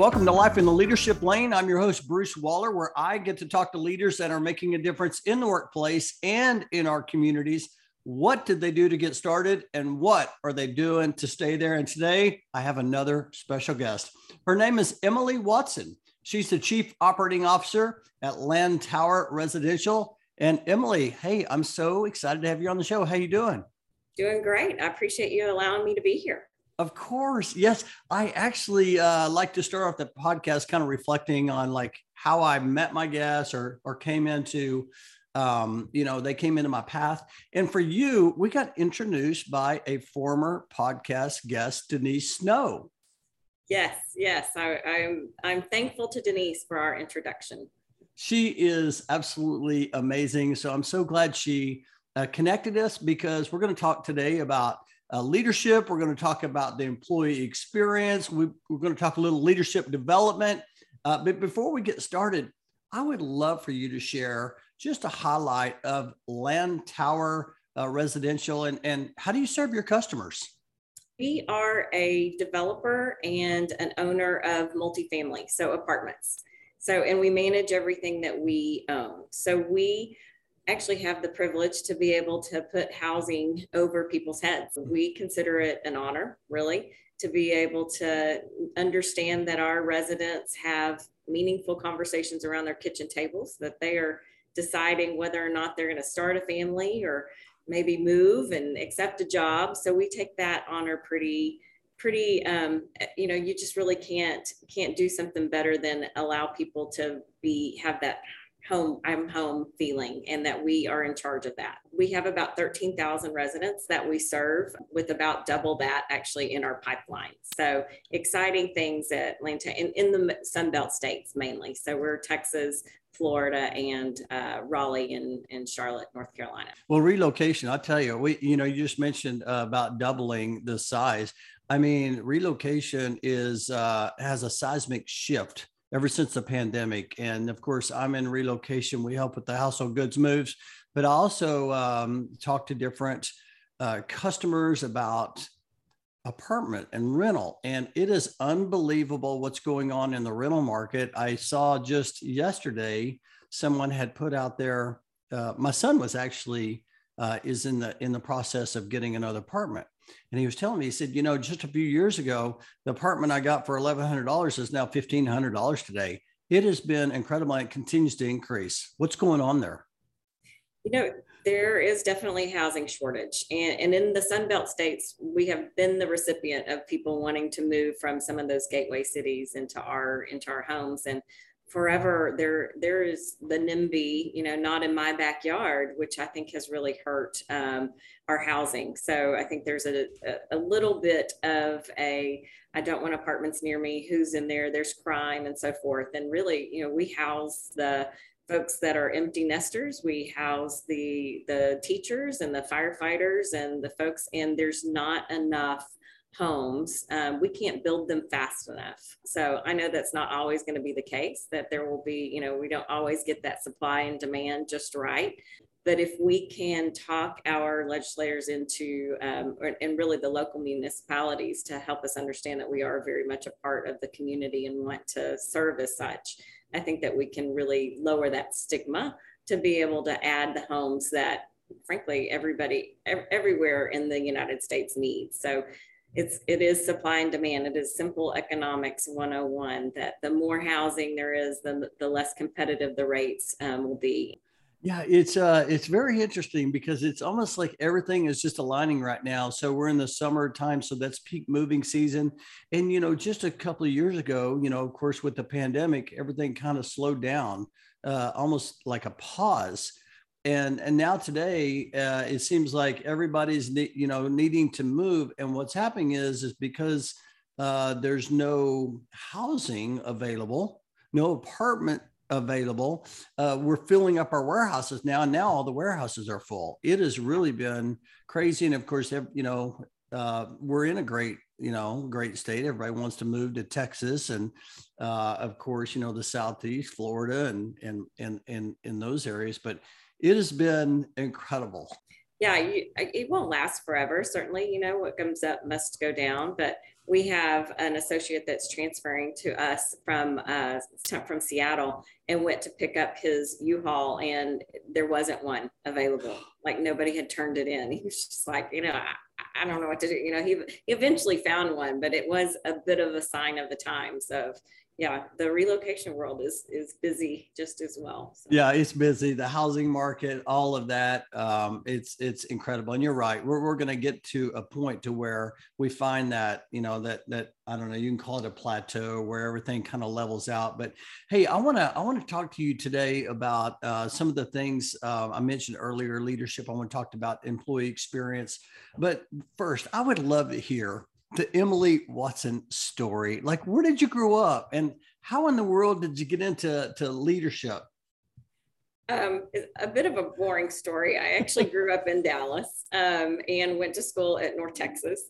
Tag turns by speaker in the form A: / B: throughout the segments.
A: Welcome to Life in the Leadership Lane. I'm your host, Bruce Waller, where I get to talk to leaders that are making a difference in the workplace and in our communities. What did they do to get started and what are they doing to stay there? And today I have another special guest. Her name is Emily Watson. She's the Chief Operating Officer at Lantower Residential. And Emily, hey, I'm so excited to have you on the show. How are you doing?
B: Doing great. I appreciate you allowing me to be here.
A: Of course. Yes. I actually uh, like to start off the podcast kind of reflecting on like how I met my guests or, or came into, um, you know, they came into my path. And for you, we got introduced by a former podcast guest, Denise Snow.
B: Yes. Yes. I, I'm, I'm thankful to Denise for our introduction.
A: She is absolutely amazing. So I'm so glad she uh, connected us because we're going to talk today about uh, leadership. We're going to talk about the employee experience. We, are going to talk a little leadership development. Uh, but before we get started, I would love for you to share just a highlight of Lantower uh, Residential and, and how do you serve your customers?
B: We are a developer and an owner of multifamily, so apartments. So, and we manage everything that we own. So, we actually have the privilege to be able to put housing over people's heads. We consider it an honor, really, to be able to understand that our residents have meaningful conversations around their kitchen tables, that they are deciding whether or not they're going to start a family or maybe move and accept a job. So we take that honor pretty pretty um, you know you just really can't can't do something better than allow people to be have that home i'm home feeling and that we are in charge of that we have about 13000 residents that we serve with about double that actually in our pipeline so exciting things at Lantower in, in the sunbelt states mainly so we're texas Florida and uh, Raleigh and, and Charlotte, North Carolina.
A: Well, relocation, I'll tell you, we, you know, you just mentioned uh, about doubling the size. I mean, relocation is uh, has a seismic shift ever since the pandemic. And of course, I'm in relocation. We help with the household goods moves, but I also um, talk to different uh, customers about apartment and rental. And it is unbelievable what's going on in the rental market. I saw just yesterday someone had put out there. Uh, my son was actually uh, is in the in the process of getting another apartment and he was telling me, he said, you know, just a few years ago, the apartment I got for $1,100 is now $1,500 today. It has been incredible. It continues to increase. What's going on there?
B: You know, there is definitely housing shortage. And, and in the Sunbelt states, we have been the recipient of people wanting to move from some of those gateway cities into our into our homes. And forever there there is the NIMBY, you know, not in my backyard, which I think has really hurt um, our housing. So I think there's a, a, a, little bit of a I don't want apartments near me. Who's in there? There's crime and so forth. And really, you know, we house the folks that are empty nesters. We house the the teachers and the firefighters and the folks, and there's not enough homes, um, we can't build them fast enough. So I know that's not always going to be the case, that there will be, you know, we don't always get that supply and demand just right. But if we can talk our legislators into, um, or, and really the local municipalities to help us understand that we are very much a part of the community and want to serve as such, I think that we can really lower that stigma to be able to add the homes that frankly everybody everywhere in the united states needs so it's it is supply and demand. It is simple economics 101 that the more housing there is the, the less competitive the rates um, will be.
A: Yeah it's uh it's very interesting because it's almost like everything is just aligning right now. So we're in the summertime so that's peak moving season. And you know just a couple of years ago you know of course with the pandemic everything kind of slowed down uh, almost like a pause and and now today uh, it seems like everybody's ne- you know needing to move. And what's happening is is because uh, there's no housing available no apartment available uh, we're filling up our warehouses now. And now all the warehouses are full. It has really been crazy. And of course you know uh, we're in a great you know great state everybody wants to move to texas and uh, of course you know the southeast florida and and and and in those areas but it has been incredible.
B: yeah, you, it won't last forever. Certainly, you know, what comes up must go down. But we have an associate that's transferring to us from uh, from Seattle and went to pick up his U-Haul, and there wasn't one available. Like nobody had turned it in. He was just like, you know, I, I don't know what to do. You know, he, he eventually found one, but it was a bit of a sign of the times of yeah, the relocation world is is busy just as well.
A: So. Yeah, it's busy. The housing market, all of that, um, it's it's incredible. And you're right. We're we're going to get to a point to where we find that you know that that I don't know. You can call it a plateau where everything kind of levels out. But hey, I want to I want to talk to you today about uh, some of the things uh, I mentioned earlier. Leadership. I want to talk about employee experience. But first, I would love to hear the Emily Watson story. Like, where did you grow up, and how in the world did you get into to leadership?
B: Um, a bit of a boring story. I actually grew up in Dallas um, and went to school at North Texas.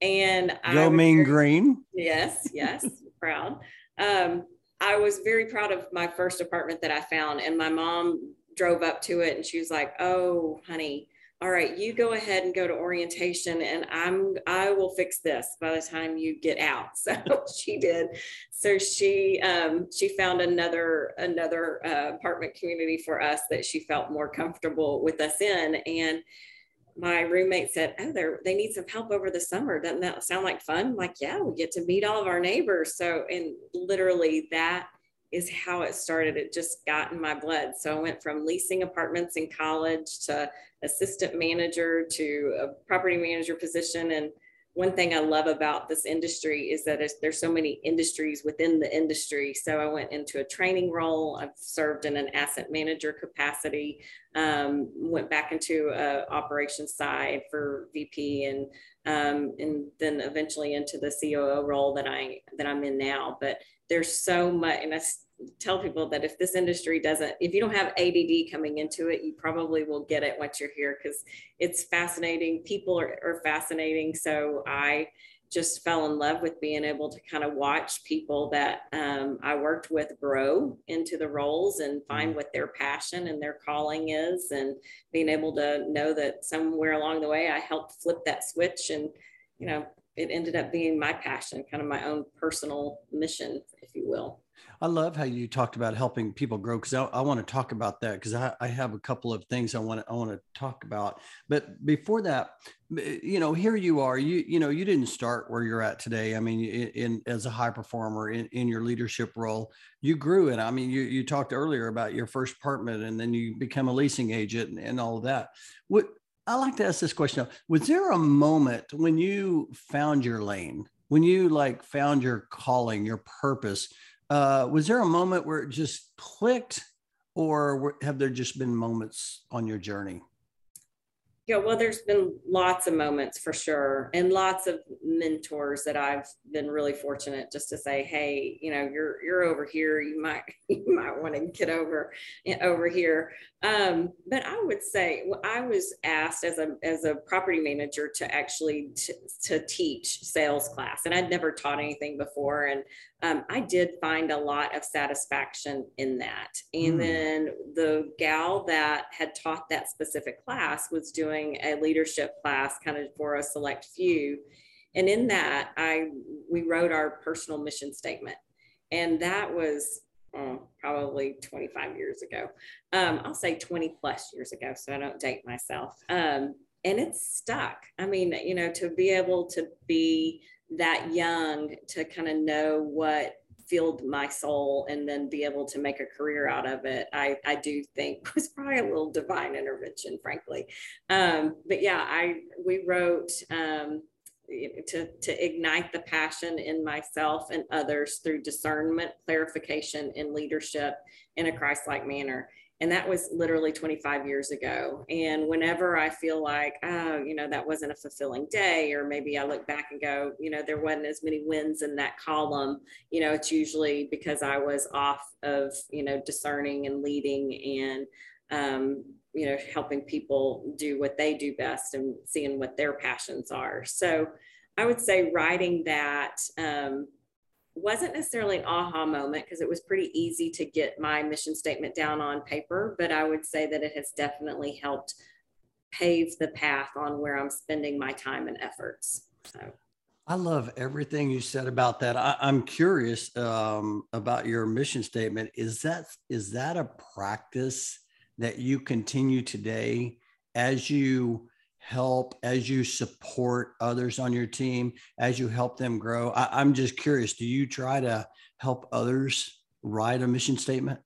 B: And
A: go I Mean Green.
B: Yes, yes, proud. Um, I was very proud of my first apartment that I found, and my mom drove up to it, and she was like, "Oh, honey." All right, you go ahead and go to orientation and I'm I will fix this by the time you get out. So she did. So she um, she found another another uh, apartment community for us that she felt more comfortable with us in. And my roommate said, "Oh, they they need some help over the summer. Doesn't that sound like fun?" I'm like, yeah, we get to meet all of our neighbors. So and literally that is how it started. It just got in my blood. So I went from leasing apartments in college to assistant manager to a property manager position. And one thing I love about this industry is that there's so many industries within the industry. So I went into a training role. I've served in an asset manager capacity. Um, went back into a operations side for VP and um, and then eventually into the COO role that I that I'm in now. But there's so much, and I tell people that if this industry doesn't, if you don't have ADD coming into it, you probably will get it once you're here because it's fascinating. People are, are fascinating. So I just fell in love with being able to kind of watch people that um, I worked with grow into the roles and find mm-hmm. what their passion and their calling is, and being able to know that somewhere along the way I helped flip that switch and, you know, it ended up being my passion, kind of my own personal mission, if you will.
A: I love how you talked about helping people grow because I, I, want to talk about that because I, I, have a couple of things I want to I want to talk about. But before that, eh, you know, here you are. You you know, you didn't start where you're at today. I mean, in, in as a high performer in, in your leadership role, you grew it. I mean, you you talked earlier about your first apartment and then you become a leasing agent and, and all that. What I like to ask this question: Was there a moment when you found your lane? When you like found your calling, your purpose? Uh, was there a moment where it just clicked, or have there just been moments on your journey?
B: Yeah, well, there's been lots of moments for sure, and lots of mentors that I've been really fortunate just to say, hey, you know, you're you're over here. You might you might want to get over over here. Um, but I would say well, I was asked as a as a property manager to actually t- to teach sales class, and I'd never taught anything before, and um, I did find a lot of satisfaction in that. And mm. then the gal that had taught that specific class was doing a leadership class kind of for a select few. And in that, I we wrote our personal mission statement. And that was probably 25 years ago. Um, I'll say 20 plus years ago, so I don't date myself. Um, and it's stuck. I mean, you know, to be able to be that young to kind of know what filled my soul and then be able to make a career out of it, I, I do think was probably a little divine intervention, frankly. Um, but yeah, I we wrote um, to, to ignite the passion in myself and others through discernment, clarification, and leadership in a Christ-like manner. And that was literally 25 years ago. And whenever I feel like, oh, you know, that wasn't a fulfilling day, or maybe I look back and go, you know, there wasn't as many wins in that column, you know, it's usually because I was off of, you know, discerning and leading and, um, you know, helping people do what they do best and seeing what their passions are. So I would say writing that um, wasn't necessarily an aha moment because it was pretty easy to get my mission statement down on paper, but I would say that it has definitely helped pave the path on where I'm spending my time and efforts. So.
A: I love everything you said about that. I, am curious um, about your mission statement. Is that is that a practice that you continue today as you help, as you support others on your team, as you help them grow? I, I'm just curious. Do you try to help others write a mission statement?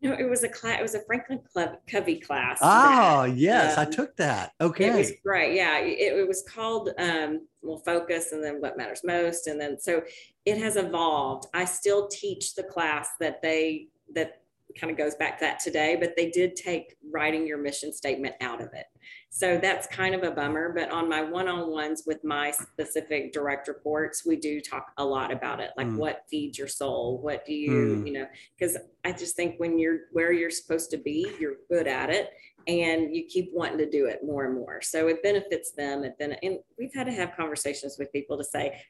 B: No, it was a class. It was a Franklin Club Covey class.
A: Oh, that, yes, um, I took that. Okay,
B: it was great. Yeah, it, it was called um, "Well Focus," and then "What Matters Most," and then so it has evolved. I still teach the class that they that kind of goes back to that today, but they did take writing your mission statement out of it. So that's kind of a bummer. But on my one on ones with my specific direct reports, we do talk a lot about it like mm. what feeds your soul? What do you, mm. you know, because I just think when you're where you're supposed to be, you're good at it and you keep wanting to do it more and more. So it benefits them. And then and we've had to have conversations with people to say,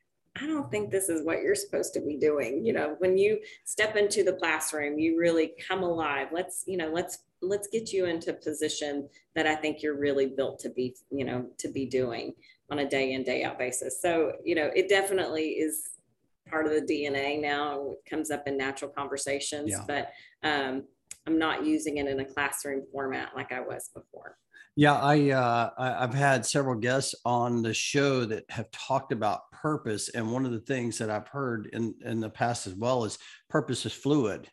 B: I don't think this is what you're supposed to be doing. You know, when you step into the classroom, you really come alive. Let's, you know, let's let's get you into a position that I think you're really built to be, you know, to be doing on a day in day out basis. So, you know, it definitely is part of the DNA now. It comes up in natural conversations, yeah. but um, I'm not using it in a classroom format like I was before.
A: Yeah, I, uh, I have had several guests on the show that have talked about purpose, and one of the things that I've heard in in the past as well is purpose is fluid.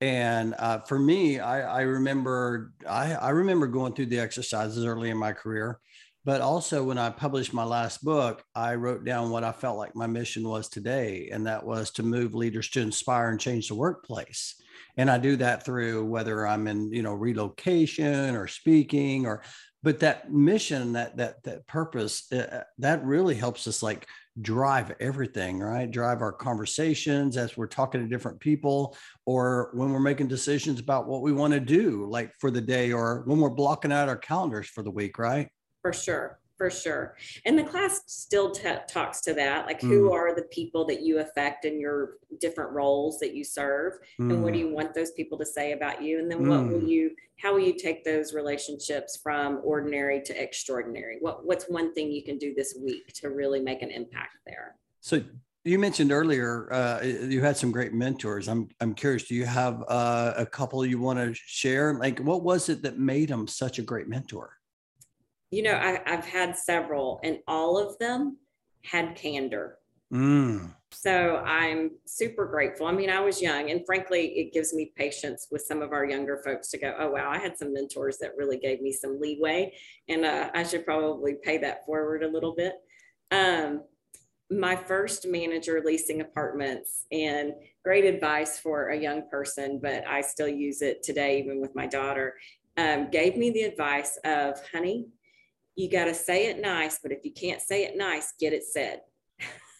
A: And uh, for me, I, I remember I, I remember going through the exercises early in my career, but also when I published my last book, I wrote down what I felt like my mission was today, and that was to move leaders to inspire and change the workplace. And i do that through whether i'm in you know relocation or speaking or but that mission that that that purpose uh, that really helps us like drive everything right? Drive our conversations as we're talking to different people or when we're making decisions about what we want to do like for the day or when we're blocking out our calendars for the week right
B: for sure for sure. And the class still t- talks to that, like mm. who are the people that you affect in your different roles that you serve, mm. and what do mm. you want those people to say about you, and then mm. what will mm. you, how will you take those relationships from ordinary to extraordinary? What what's one thing you can do this week to really make an impact there?
A: So you mentioned earlier uh, you had some great mentors. I'm I'm curious. Do you have uh, a couple you want to share? Like, what was it that made them such a great mentor?
B: You know, I, have had several, and all of them had candor.
A: Mm.
B: So I'm super grateful. I mean, I was young, and frankly, it gives me patience with some of our younger folks to go, oh, wow, I had some mentors that really gave me some leeway, and uh, I should probably pay that forward a little bit. Um, my first manager leasing apartments and great advice for a young person, but I still use it today, even with my daughter, um, gave me the advice of, honey, you got to say it nice, but if you can't say it nice, get it said.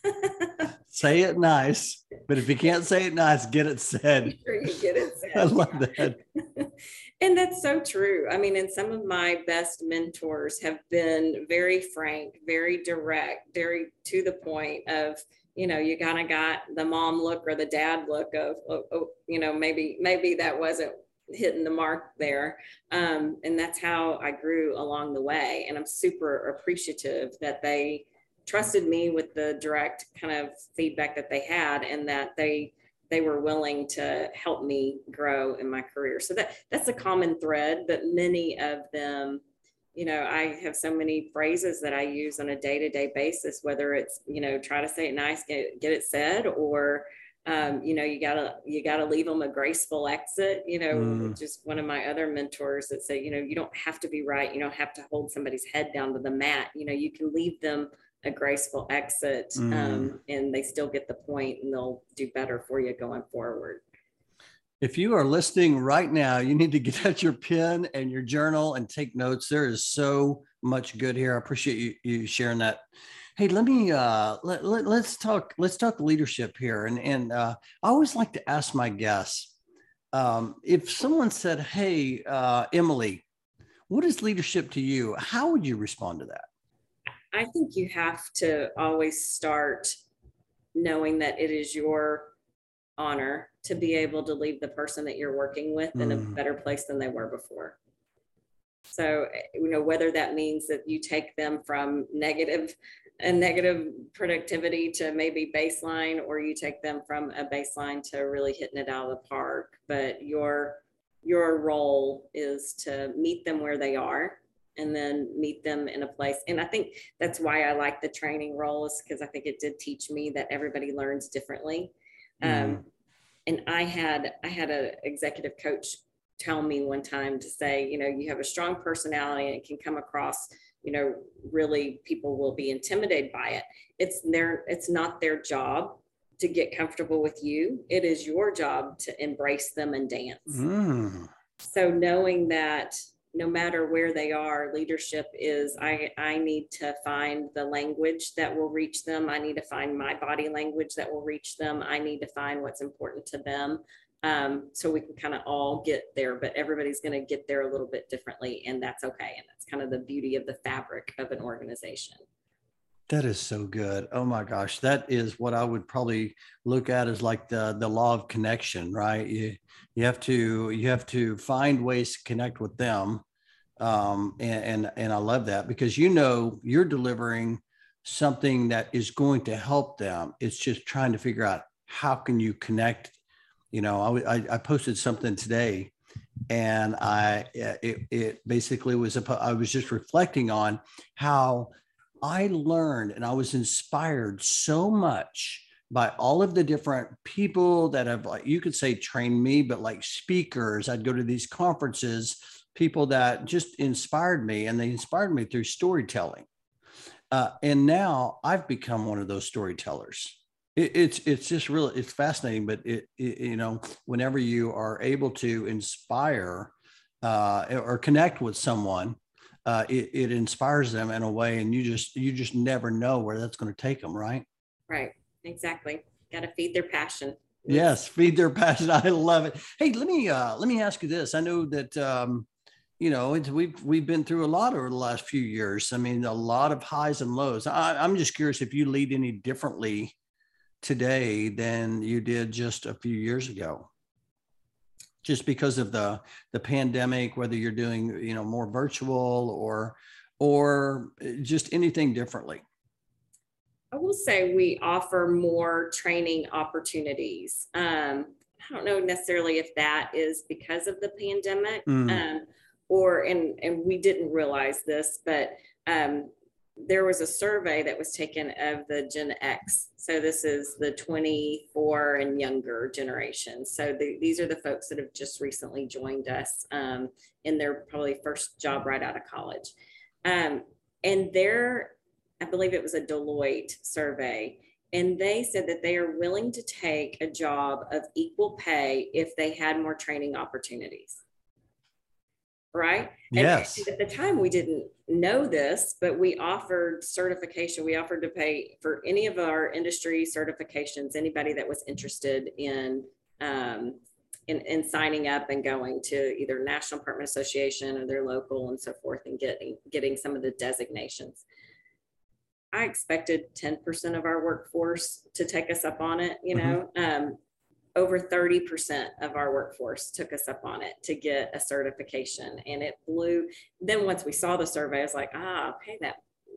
A: say it nice, but if you can't say it nice, get it said.
B: Sure you get it said.
A: I love that.
B: and that's so true. I mean, and some of my best mentors have been very frank, very direct, very to the point of, you know, you kind of got the mom look or the dad look of, oh, oh, you know, maybe, maybe that wasn't hitting the mark there. Um, and that's how I grew along the way. And I'm super appreciative that they trusted me with the direct kind of feedback that they had and that they they were willing to help me grow in my career. So that that's a common thread, but many of them, you know, I have so many phrases that I use on a day-to-day basis, whether it's, you know, try to say it nice, get, get it said, or um, you know you gotta you gotta leave them a graceful exit you know mm. just one of my other mentors that say you know you don't have to be right you don't have to hold somebody's head down to the mat you know you can leave them a graceful exit um, mm. um, and they still get the point and they'll do better for you going forward
A: if you are listening right now you need to get out your pen and your journal and take notes there is so much good here i appreciate you, you sharing that Hey, let me uh, let, let, us talk let's talk leadership here, and and uh, I always like to ask my guests um, if someone said, "Hey, uh, Emily, what is leadership to you?" How would you respond to that?
B: I think you have to always start knowing that it is your honor to be able to leave the person that you're working with mm. in a mm. better place than they were before. So, you know, whether that means that you take them from negative and negative productivity to maybe baseline, or you take them from a baseline to really hitting it out of the park. But your your role is to meet them where they are and then meet them in a place. And I think that's why I like the training roles because I think it did teach me that everybody learns differently. Mm. Um, and I had I had an executive coach tell me one time to say, you know, you have a strong personality and it can come across, you know, really people will be intimidated by it. It's their it's not their job to get comfortable with you. It is your job to embrace them and dance. Mm. So knowing that no matter where they are, leadership is I, I need to find the language that will reach them. I need to find my body language that will reach them. I need to find what's important to them. Um, so we can kind of all get there, but everybody's going to get there a little bit differently, and that's okay. And that's kind of the beauty of the fabric of an organization.
A: That is so good. Oh my gosh, that is what I would probably look at as like the the law of connection, right? You you have to you have to find ways to connect with them, um, and, and and I love that because you know you're delivering something that is going to help them. It's just trying to figure out how can you connect. You know, I I, posted something today, and I it, it basically was a, I was just reflecting on how I learned and I was inspired so much by all of the different people that have like you could say trained me but like speakers. I'd go to these conferences people that just inspired me and they inspired me through storytelling. Uh, and now i've become one of those storytellers it, it's it's just really it's fascinating but it, it, you know whenever you are able to inspire uh, or connect with someone uh, it, it inspires them in a way and you just you just never know where that's going to take them right?
B: Right exactly. Got to feed their passion.
A: Yes feed their passion. I love it. Hey let me uh let me ask you this. I know that um you know it's, we've we've been through a lot over the last few years. I mean a lot of highs and lows. I, i'm just curious if you lead any differently today than you did just a few years ago. Just because of the the pandemic whether you're doing you know more virtual or or just anything differently.
B: I will say we offer more training opportunities. Um, i don't know necessarily if that is because of the pandemic mm. um, or and and we didn't realize this but um, there was a survey that was taken of the Gen X. So this is the 24 and younger generation. So the, these are the folks that have just recently joined us um, in their probably first job right out of college. Um, and there, I believe it was a Deloitte survey, and they said that they are willing to take a job of equal pay if they had more training opportunities right?
A: Yes.
B: And at the time, we didn't know this, but we offered certification. We offered to pay for any of our industry certifications, anybody that was interested in. Um, in, in signing up and going to either National Apartment Association or their local and so forth and getting getting some of the designations. I expected 10% of our workforce to take us up on it, you mm-hmm. know. Mm-hmm. Um, over 30% of our workforce took us up on it to get a certification and it blew. Then once we saw the survey i was like ah okay that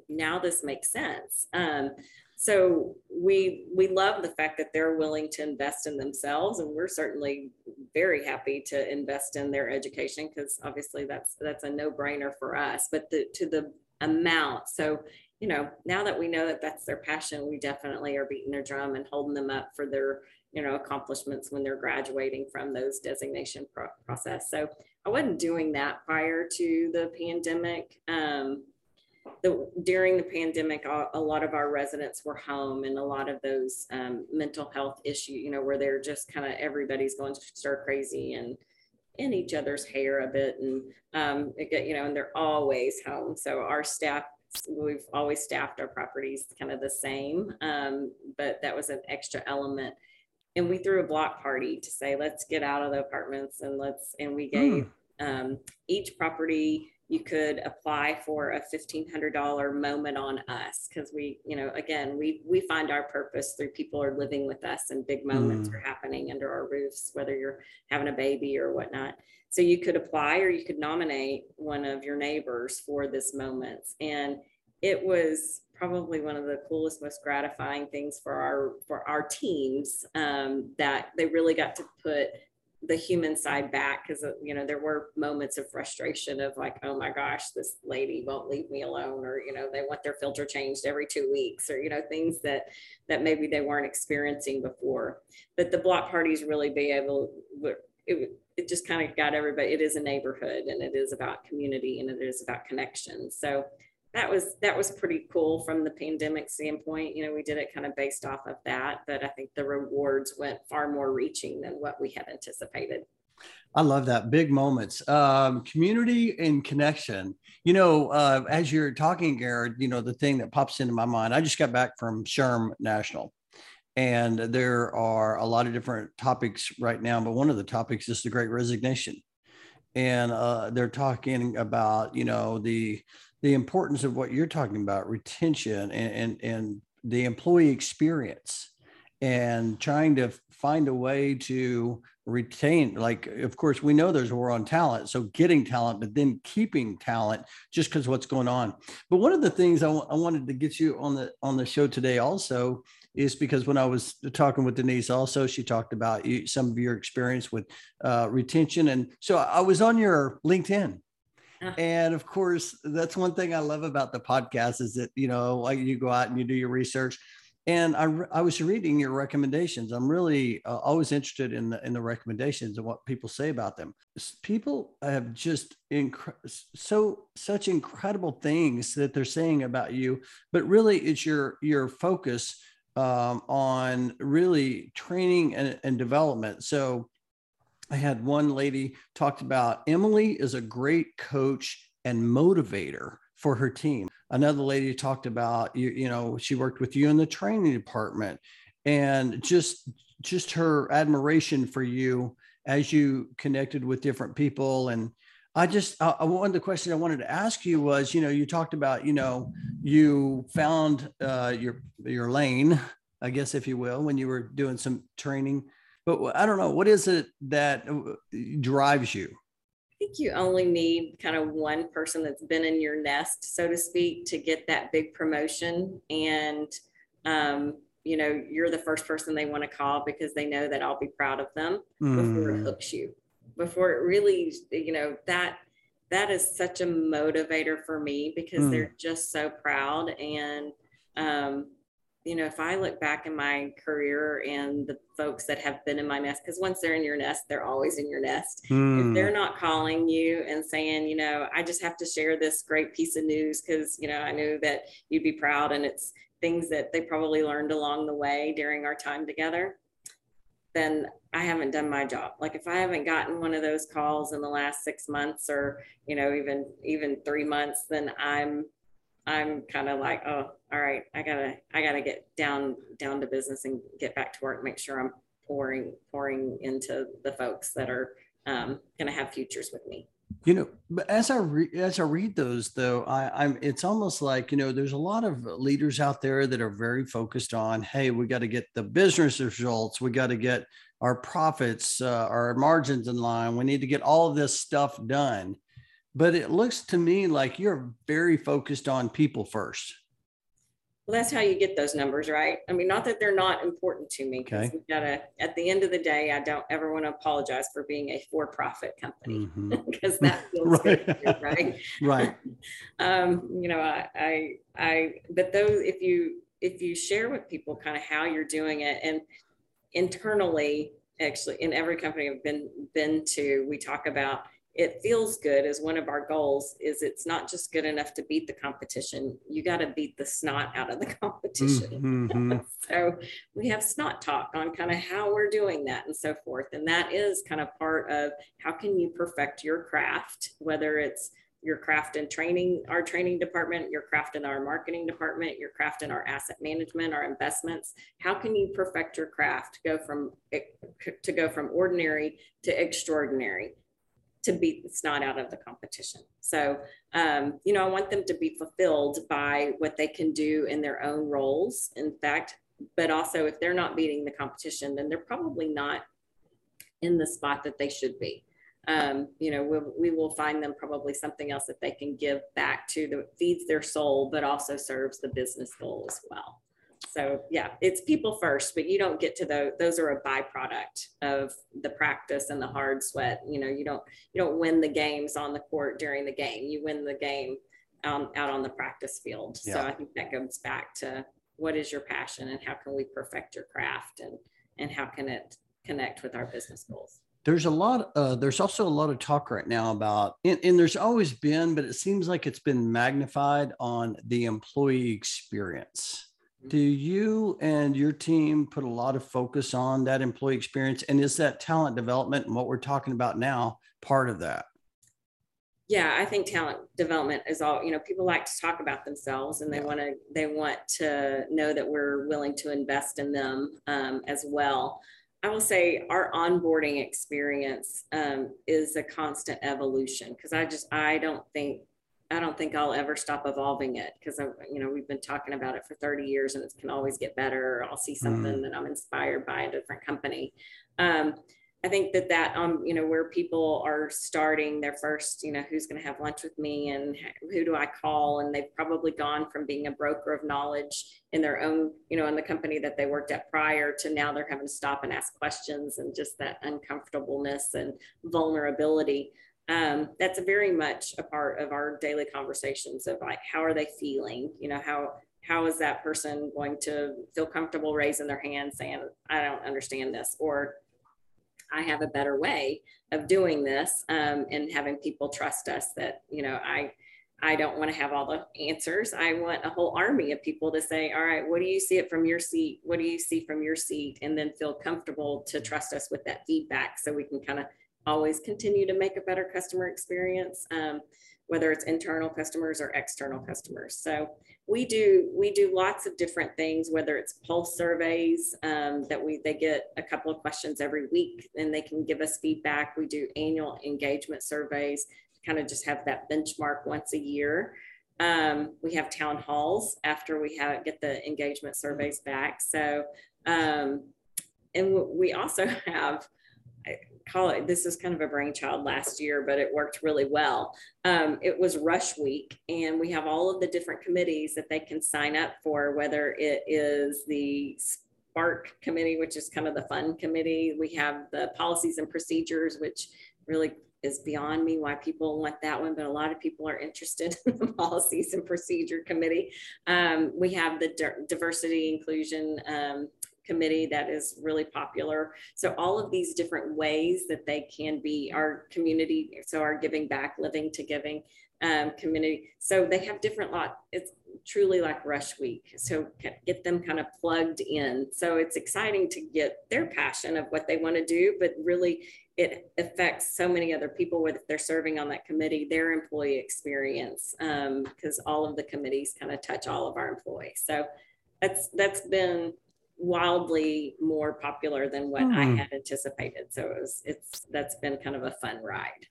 B: now this makes sense. Um, so we we love the fact that they're willing to invest in themselves and we're certainly very happy to invest in their education because obviously that's that's a no-brainer for us. But the, to the amount so you know now that we know that that's their passion we definitely are beating their drum and holding them up for their you know accomplishments when they're graduating from those designation pro- process. So i wasn't doing that prior to the pandemic. Um, the, during the pandemic a, a, lot of our residents were home and a lot of those um, mental health issues you know where they're just kind of everybody's going stir crazy and in each other's hair a bit and um, it, you know and they're always home. So our staff we've always staffed our properties kind of the same um, but that was an extra element and we threw a block party to say let's get out of the apartments and let's and we gave mm. um, each property you could apply for a $1500 moment on us because we you know again we we find our purpose through people are living with us and big moments mm. are happening under our roofs whether you're having a baby or whatnot so you could apply or you could nominate one of your neighbors for this moments and it was probably one of the coolest most gratifying things for our for our teams um, that they really got to put the human side back because uh, you know there were moments of frustration of like oh my gosh this lady won't leave me alone or you know they want their filter changed every two weeks or you know things that that maybe they weren't experiencing before. But the block parties really be able it, it just kind of got everybody it is a neighborhood and it is about community and it is about connection. So that was that was pretty cool from the pandemic standpoint. You know, we did it kind of based off of that, but I think the rewards went far more reaching than what we had anticipated.
A: I love that big moments, um, community and connection. You know, uh, as you're talking, Garrett, you know the thing that pops into my mind. I just got back from SHRM National, and there are a lot of different topics right now. But one of the topics is the Great Resignation, and uh, they're talking about you know the the importance of what you're talking about retention and, and, and the employee experience and trying to find a way to retain like of course we know there's a war on talent so getting talent but then keeping talent just because what's going on. But one of the things I, w- I wanted to get you on the on the show today also is because when i was talking with denise also she talked about you, some of your experience with uh, retention. And so i was on your linkedin and of course, that's one thing I love about the podcast is that, you know, like you go out and you do your research. And I, I was reading your recommendations. I'm really uh, always interested in the in the recommendations and what people say about them. People have just so such incredible things that they're saying about you, but really it's your your focus um, on really training and, and development. So I had one lady talked about Emily is a great coach and motivator for her team. Another lady talked about you, you know, she worked with you in the training department and just just her admiration for you as you connected with different people and I just uh, one of the question I wanted to ask you was, you know, you talked about, you know, you found uh, your your lane, I guess, if you will, when you were doing some training but I don't know what is it that uh, drives you.
B: I think you only need kind of one person that's been in your nest, so to speak, to get that big promotion. And, um, you know, you're the first person they want to call because they know that I'll be proud of them mm. before it hmm. hooks you, before it really, you know, that that is such a motivator for me because mm. they're just so proud and um, you know, if I look back in my career and the folks that have been in my nest, because once they're in your nest, they're always in your nest. Mm. If hmm. they're not calling you and saying, you know, I just have to share this great piece of news because, you know, I knew that you'd be proud and it's things that they probably learned along the way during our time together, then I haven't done my job. Like if I haven't gotten one of those calls in the last six months or, you know, even even three months, then I'm I'm kind of like, oh, all right, I gotta, I gotta get down, down to business and get back to work. Make sure I'm pouring, pouring into the folks that are um, to have futures with me.
A: You know, but as I re- as I read those, though, I, I'm it's almost like you know, there's a lot of leaders out there that are very focused on, hey, we got to get the business results, we got to get our profits, uh, our margins in line, we need to get all of this stuff done but it looks to me like you're very focused on people first.
B: Well, that's how you get those numbers, right? I mean, not that they're not important to me. Okay. We gotta, at the end of the day, I don't ever want to apologize for being a for-profit company mm-hmm. because that feels right. good, right?
A: right.
B: um, you know, I, I, I, but those, if you, if you share with people kind of how you're doing it and internally, actually, in every company I've been been to, we talk about it feels good as one of our goals is it's not just good enough to beat the competition. You got to beat the snot out of the competition. Mm-hmm. so we have snot talk on kind of how we're doing that and so forth. And that is kind of part of how can you perfect your craft whether it's your craft and training our training department your craft in our marketing department your craft in our asset management our investments. How can you perfect your craft? Go from to go from ordinary to extraordinary to beat the snot out of the competition. So, um, you know, I want them to be fulfilled by what they can do in their own roles. In fact, but also if they're not beating the competition, then they're probably not in the spot that they should be. Um, you know, we'll, we will find them probably something else that they can give back to that feeds their soul, but also serves the business goal as well. So yeah, it's people first, but you don't get to those. Those are a byproduct of the practice and the hard sweat. You know, you don't you don't win the games on the court during the game. You win the game um, out on the practice field. Yeah. So I think that goes back to what is your passion and how can we perfect your craft and and how can it connect with our business goals
A: there's a lot uh, there's also a lot of talk right now about and, and, there's always been but it seems like it's been magnified on the employee experience do you and your team put a lot of focus on that employee experience? And is that talent development and what we're talking about now part of that?
B: Yeah, I think talent development is all, you know, people like to talk about themselves and they yeah. want to, they want to know that we're willing to invest in them um, as well. I will say our onboarding experience um, is a constant evolution because I just, I don't think I don't think I'll ever stop evolving it because I, you know, we've been talking about it for 30 years and it can always get better. I'll see something mm. that I'm inspired by a different company. Um, I think that that, um, you know, where people are starting their first, you know, who's going to have lunch with me and who do I call? And they've probably gone from being a broker of knowledge in their own, you know, in the company that they worked at prior to now they're having to stop and ask questions and just that uncomfortableness and vulnerability um, that's very much a part of our daily conversations of like how are they feeling? You know how how is that person going to feel comfortable raising their hand saying i don't understand this or i have a better way of doing this um, and having people trust us that you know i i don't want to have all the answers. I want a whole army of people to say all right what do you see it from your seat? What do you see from your seat? and then feel comfortable to trust us with that feedback so we can kind of always continue to make a better customer experience, um, whether it's internal customers or external customers. So we do we do lots of different things, whether it's pulse surveys um, that we they get a couple of questions every week and they can give us feedback. We do annual engagement surveys kind of just have that benchmark once a year. Um, we have town halls after we have get the engagement surveys back. So um, and we also have this is kind of a brainchild last year but it worked really well um, it was rush week and we have all of the different committees that they can sign up for whether it is the spark committee which is kind of the fun committee we have the policies and procedures which really is beyond me why people want that one, but a lot of people are interested in the policies and procedure committee. Um, we have the diversity inclusion um, committee that is really popular. So all of these different ways that they can be our community, so our giving back, living to giving um, community. So they have different lot. It's truly like rush week. So get them kind of plugged in. So it's exciting to get their passion of what they want to do, but really it affects so many other people whether they're serving on that committee, their employee experience, because um, all of the committees kind of touch all of our employees. So that's that's been wildly more popular than what I hmm. had anticipated. So it was, it's that's been kind of a fun ride.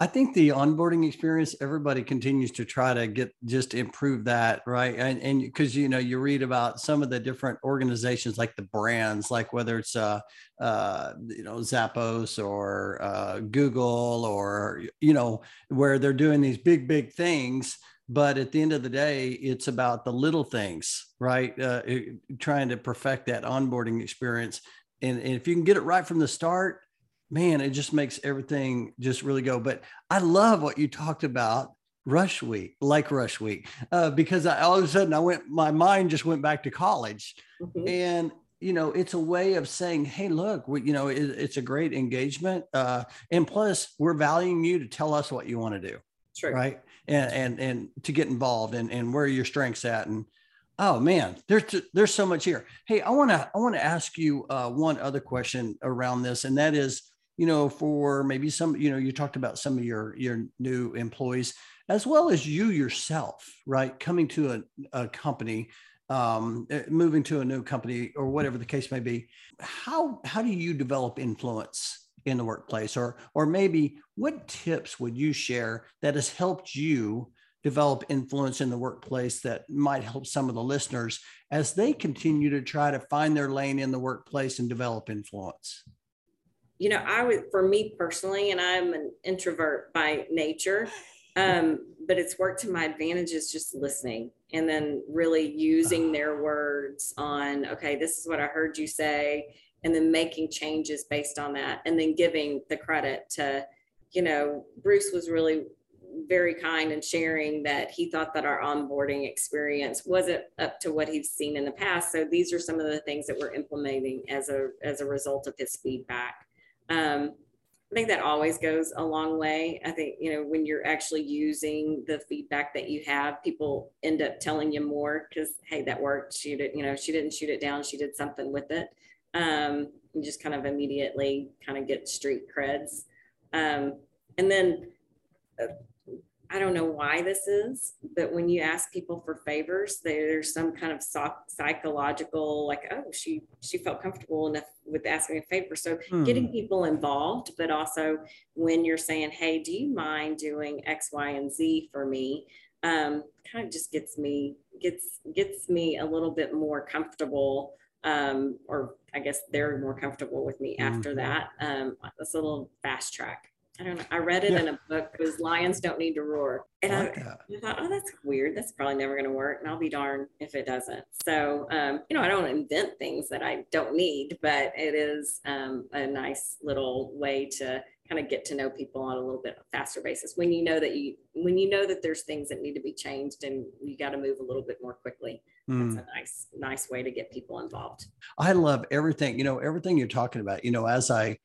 A: I think the onboarding experience, everybody continues to try to get just improve that, right? And and because you know you read about some of the different organizations, like the brands, like whether it's uh, uh you know Zappos or uh, Google or you know where they're doing these big big things but at the end of the day it's about the little things right? Uh, trying to perfect that onboarding experience. And, and if you can get it right from the start man it just makes everything just really go. But i love what you talked about rush week like rush week uh, because I, all of a sudden i went my mind just went back to college. Mm-hmm. and you know it's a way of saying hey look we, you know it, it's a great engagement. Uh, and plus we're valuing you to tell us what you want to do
B: True.
A: right and and and to get involved and and where your strengths at. And oh man there's there's so much here. Hey i want to i want to ask you uh, one other question around this and that is you know for maybe some you know you talked about some of your your new employees as well as you yourself right? Coming to a, a company um, eh, moving to a new company or whatever the case may be. How how do you develop influence in the workplace or or maybe what tips would you share that has helped you develop influence in the workplace that might help some of the listeners as they continue to try to find their lane in the workplace and develop influence?
B: You know, I would, for me personally, and I'm an introvert by nature, um, but it's worked to my advantage is just listening and then really using their words on, okay, this is what I heard you say, and then making changes based on that, and then giving the credit to, you know, Bruce was really very kind and sharing that he thought that our onboarding experience wasn't up to what he's seen in the past. So these are some of the things that we're implementing as a as a result of his feedback. Um, I think that always goes a long way. I think you know when you're actually using the feedback that you have, people end up telling you more because hey, that worked. Shoot it. You know, she didn't shoot it down. She did something with it. Um, you just kind of immediately kind of get street creds. Um, and then uh, I don't know why this is, but when you ask people for favors, there's some kind of psychological, like, oh, she she felt comfortable enough with asking a favor. So hmm. getting people involved, but also when you're saying, hey, do you mind doing X, Y, and Z for me? Um, kind of just gets me gets gets me a little bit more comfortable. Um, or I guess they're more comfortable with me after mm-hmm. that. Um, that's a little fast track. I don't know. I read it yeah. in a book. It was lions don't need to roar. And I, like I, I, thought, oh, that's weird. That's probably never going to work. And I'll be darned if it doesn't. So, um, you know, I don't invent things that I don't need, but it is um, a nice little way to kind of get to know people on a little bit faster basis when you know that you when you know that there's things that need to be changed and you got to move a little bit more quickly mm. that's a nice nice way to get people involved.
A: I love everything you know everything you're talking about you know as i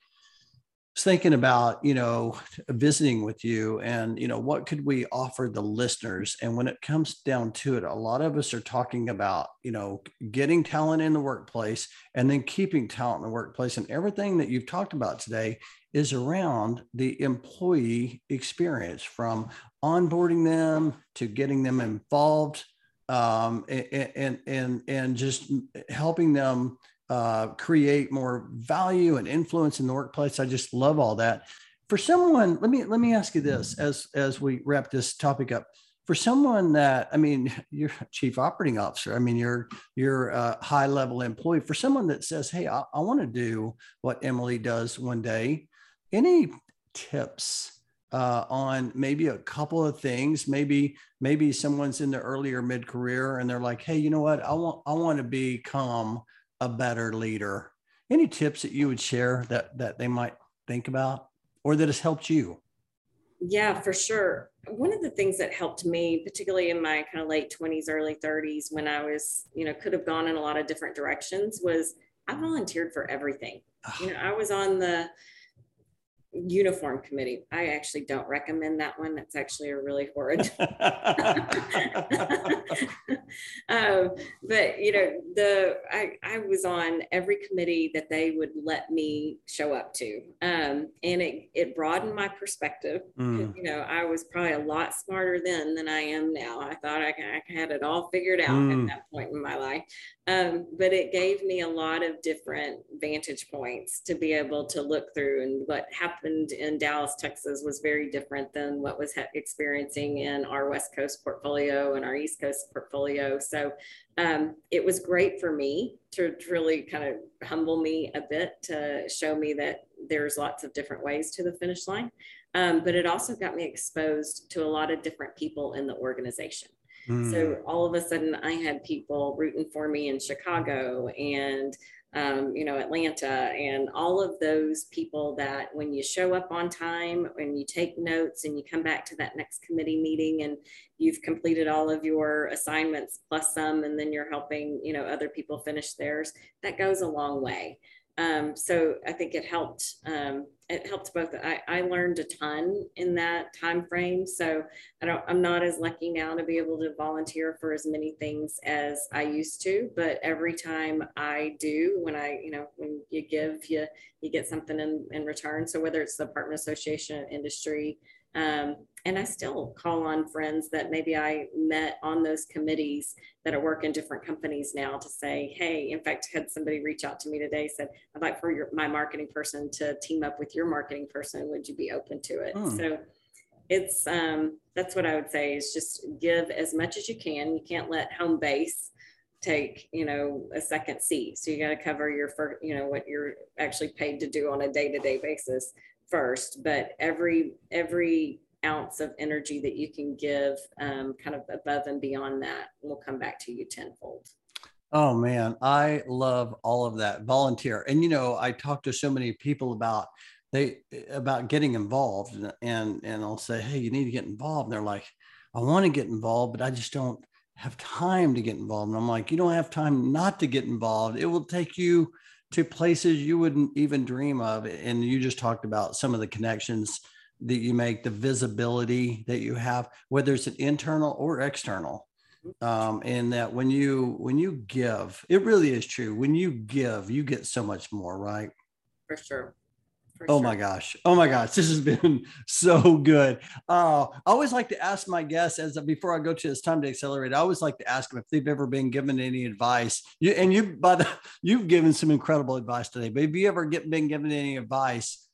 A: was thinking about you know visiting with you and you know what could we offer the listeners? And when it comes down to it a lot of us are talking about you know getting talent in the workplace and then keeping talent in the workplace. And everything that you've talked about today is around the employee experience from onboarding them to getting them involved um, and, and and just helping them uh, create more value and influence in the workplace. I just love all that. For someone, let me let me ask you this as as we wrap this topic up. For someone that I mean, you're chief operating officer. I mean, you're you're a high level employee. For someone that says, "Hey, I, I want to do what Emily does one day," any tips uh, on maybe a couple of things? Maybe maybe someone's in their earlier mid career and they're like, "Hey, you know what? I want I want to become." a better leader. Any tips that you would share that that they might think about or that has helped you?
B: Yeah, for sure. One of the things that helped me, particularly in my kind of late 20s, early 30s, when I was, you know, could have gone in a lot of different directions, was I volunteered for everything. You know, I was on the uniform committee. I actually don't recommend that one. That's actually a really horrid. um, but you know, the I, I was on every committee that they would let me show up to, um, and it it broadened my perspective. Mm. You know, I was probably a lot smarter then than I am now. I thought I, I had it all figured out mm. at that point in my life, um, but it gave me a lot of different vantage points to be able to look through and what happened in Dallas, Texas was very different than what was experiencing in our West Coast portfolio and our East Coast portfolio. So um, it was great for me to, to really kind of humble me a bit to show me that there's lots of different ways to the finish line. Um, but it also got me exposed to a lot of different people in the organization. Mm. So hmm. all of a sudden, I had people rooting for me in Chicago and um, you know, Atlanta, and all of those people that when you show up on time, when you take notes and you come back to that next committee meeting and you've completed all of your assignments plus some, and then you're helping, you know, other people finish theirs, that goes a long way. Um, so I think it helped. Um, it helped both. I, I learned a ton in that time frame. So I don't. I'm not as lucky now to be able to volunteer for as many things as I used to. But every time I do, when I, you know, when you give, you you get something in in return. So whether it's the apartment association, industry, Um, and I still call on friends that maybe I met on those committees that are working different companies now to say, hey, in fact, had somebody reach out to me today, said, I'd like for your, my marketing person to team up with your marketing person. Would you be open to it?
A: Hmm.
B: So it's, um, that's what I would say is just give as much as you can. You can't let home base take, you know, a second seat. So you got to cover your first, you know, what you're actually paid to do on a day-to-day basis first. But every, every ounce of energy that you can give um, kind of above and beyond that we'll come back to you tenfold.
A: Oh man, I love all of that volunteer. And you know, I talk to so many people about they about getting involved and and, and I'll say, "Hey, you need to get involved." And they're like, "I want to get involved, but I just don't have time to get involved." And I'm like, "You don't have time not to get involved. It will take you to places you wouldn't even dream of." And you just talked about some of the connections that you make, the visibility that you have, whether it's an internal or external. Um, and that when you when you give it really is true when you give you get so much more right?
B: For sure. For
A: oh
B: sure.
A: my gosh. Oh my gosh. This has been so good. Uh, i always like to ask my guests as before i go to this time to accelerate i always like to ask them if they've ever been given any advice. You and you by the you've given some incredible advice today but have you ever get, been given any advice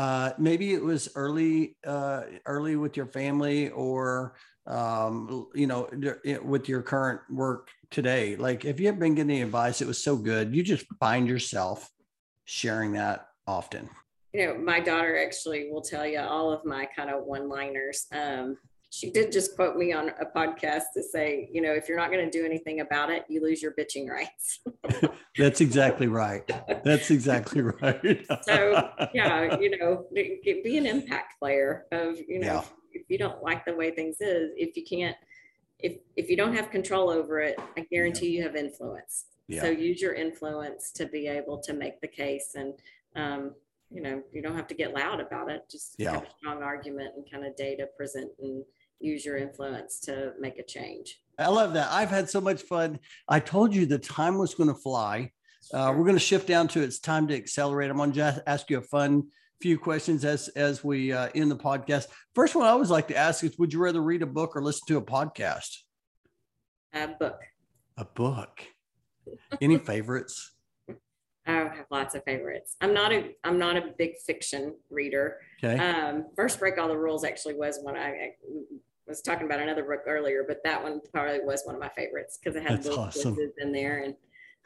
A: uh, maybe it was early uh, early with your family or um, you know, with your current work today? Like, if you have been getting advice, it was so good. You just find yourself sharing that often.
B: You know, my daughter actually will tell you all of my kind of one liners. Um, she did just quote me on a podcast to say, you know, if you're not going to do anything about it, you lose your bitching rights.
A: That's exactly right. That's exactly right.
B: so, yeah, you know, be an impact player of, you know,
A: Yeah.
B: if you don't like the way things is, if you can't, if if you don't have control over it, I guarantee you have influence.
A: Yeah.
B: So use your influence to be able to make the case, and um, you know you don't have to get loud about it. Just
A: Yeah.
B: have a strong argument and kind of data present and use your influence to make a change.
A: I love that. I've had so much fun. I told you the time was going to fly. Uh, we're going to shift down to it's time to accelerate. I'm going to just ask you a fun few questions as as we uh, end the podcast. First one I always like to ask is: Would you rather read a book or listen to a podcast?
B: A book.
A: A book. Any favorites?
B: I have lots of favorites. I'm not a I'm not a big fiction reader.
A: Okay.
B: Um, First Break All the Rules actually was one I, I was talking about another book earlier, but that one probably was one of my favorites because it had
A: That's
B: little
A: awesome.
B: in there and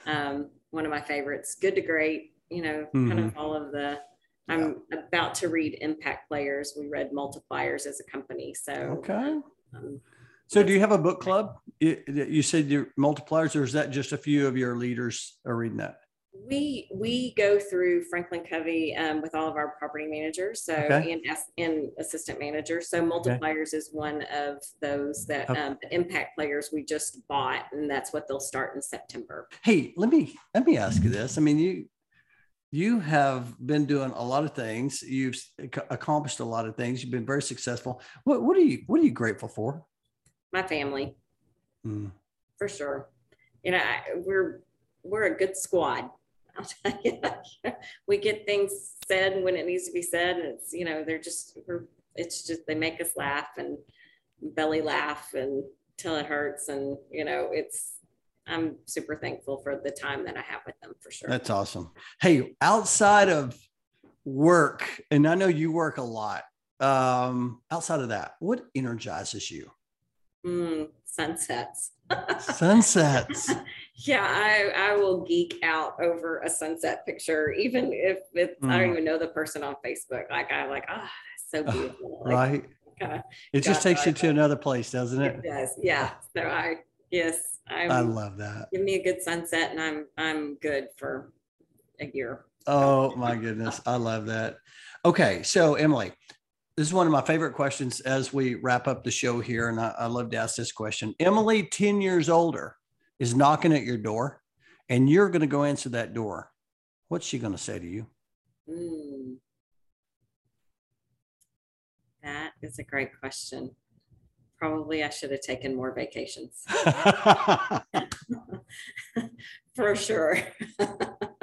B: um, one of my favorites. Good to Great, you know, kind
A: Mm-hmm.
B: of all of the. I'm about to read Impact Players. We read Multipliers as a company, so
A: Okay.
B: um,
A: So, do you have a book club? You, you said your multipliers, or is that just a few of your leaders are reading that?
B: We we go through Franklin Covey um, with all of our property managers, so
A: Okay.
B: and and assistant managers. So multipliers is one of those that
A: Okay.
B: um, impact players we just bought, and that's what they'll start in September.
A: Hey, let me let me ask you this. I mean, you you have been doing a lot of things. You've accomplished a lot of things. You've been very successful. What what are you what are you grateful for?
B: My family,
A: Mm,
B: for sure. You know, I, we're we're a good squad. I'll tell you, we get things said when it needs to be said, and it's you know they're just it's just they make us laugh and belly laugh and till it hurts, and you know it's I'm super thankful for the time that I have with them for sure.
A: That's awesome. Hey, outside of work, and I know you work a lot. Um, outside of that, what energizes you?
B: Mm, sunsets.
A: Sunsets.
B: yeah, I, I will geek out over a sunset picture, even if it's, I don't
A: Mm.
B: even know the person on Facebook. Like I'm like, ah, so beautiful. Like,
A: right.
B: kinda-
A: It just takes you to another place, doesn't
B: it
A: it?
B: does. Yeah. So I, yes, I'm,
A: I love that.
B: give me a good sunset and I'm, I'm good for a year.
A: Oh my goodness. I love that. Okay. So, Emily, this is one of my favorite questions as we wrap up the show here. And I, I love to ask this question. Emily, 10 years older, is knocking at your door and you're going to go answer that door. What's she going to say to you?
B: Mm. That is a great question. Probably I should have taken more vacations for sure.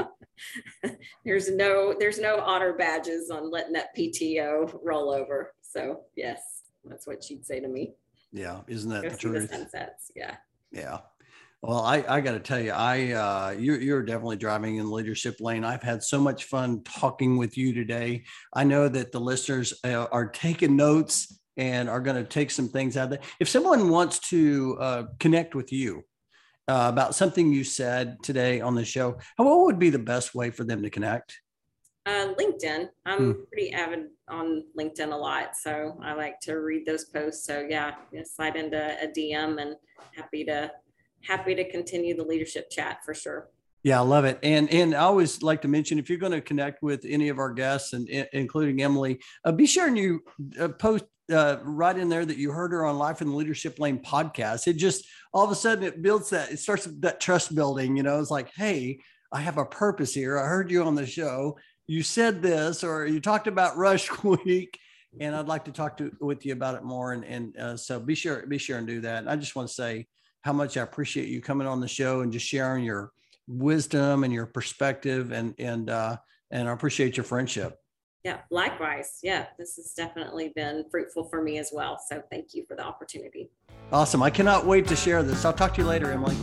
B: there's no there's no honor badges on letting that PTO roll over. So yes, that's what she'd say to me.
A: Yeah, isn't that
B: Go
A: the
B: the
A: truth?
B: sunsets. Yeah.
A: Yeah. Well, I, I got to tell you, I uh, you're you're definitely driving in the leadership lane. I've had so much fun talking with you today. I know that the listeners uh, are taking notes and are going to take some things out of that. If someone wants to uh, connect with you uh, about something you said today on the show, what would be the best way for them to connect?
B: Uh, LinkedIn. I'm pretty avid on LinkedIn a lot, so I like to read those posts. So yeah, slide into a DM and happy to happy to continue the leadership chat for sure.
A: Yeah, I love it. And and I always like to mention if you're going to connect with any of our guests and i- including Emily, uh, be sure and you uh, post uh, right in there that you heard her on Life in the Leadership Lane podcast. It just all of a sudden it builds that it starts that trust building. You know, it's like, hey, I have a purpose here. I heard you on the show. You said this, or you talked about Rush Week, and I'd like to talk to with you about it more. And and uh, so be sure be sure and do that. And I just want to say how much I appreciate you coming on the show and just sharing your wisdom and your perspective and and uh and I appreciate your friendship.
B: Yeah, likewise. Yeah, this has definitely been fruitful for me as well. So thank you for the opportunity.
A: Awesome. I cannot wait to share this. I'll talk to you later, Emily.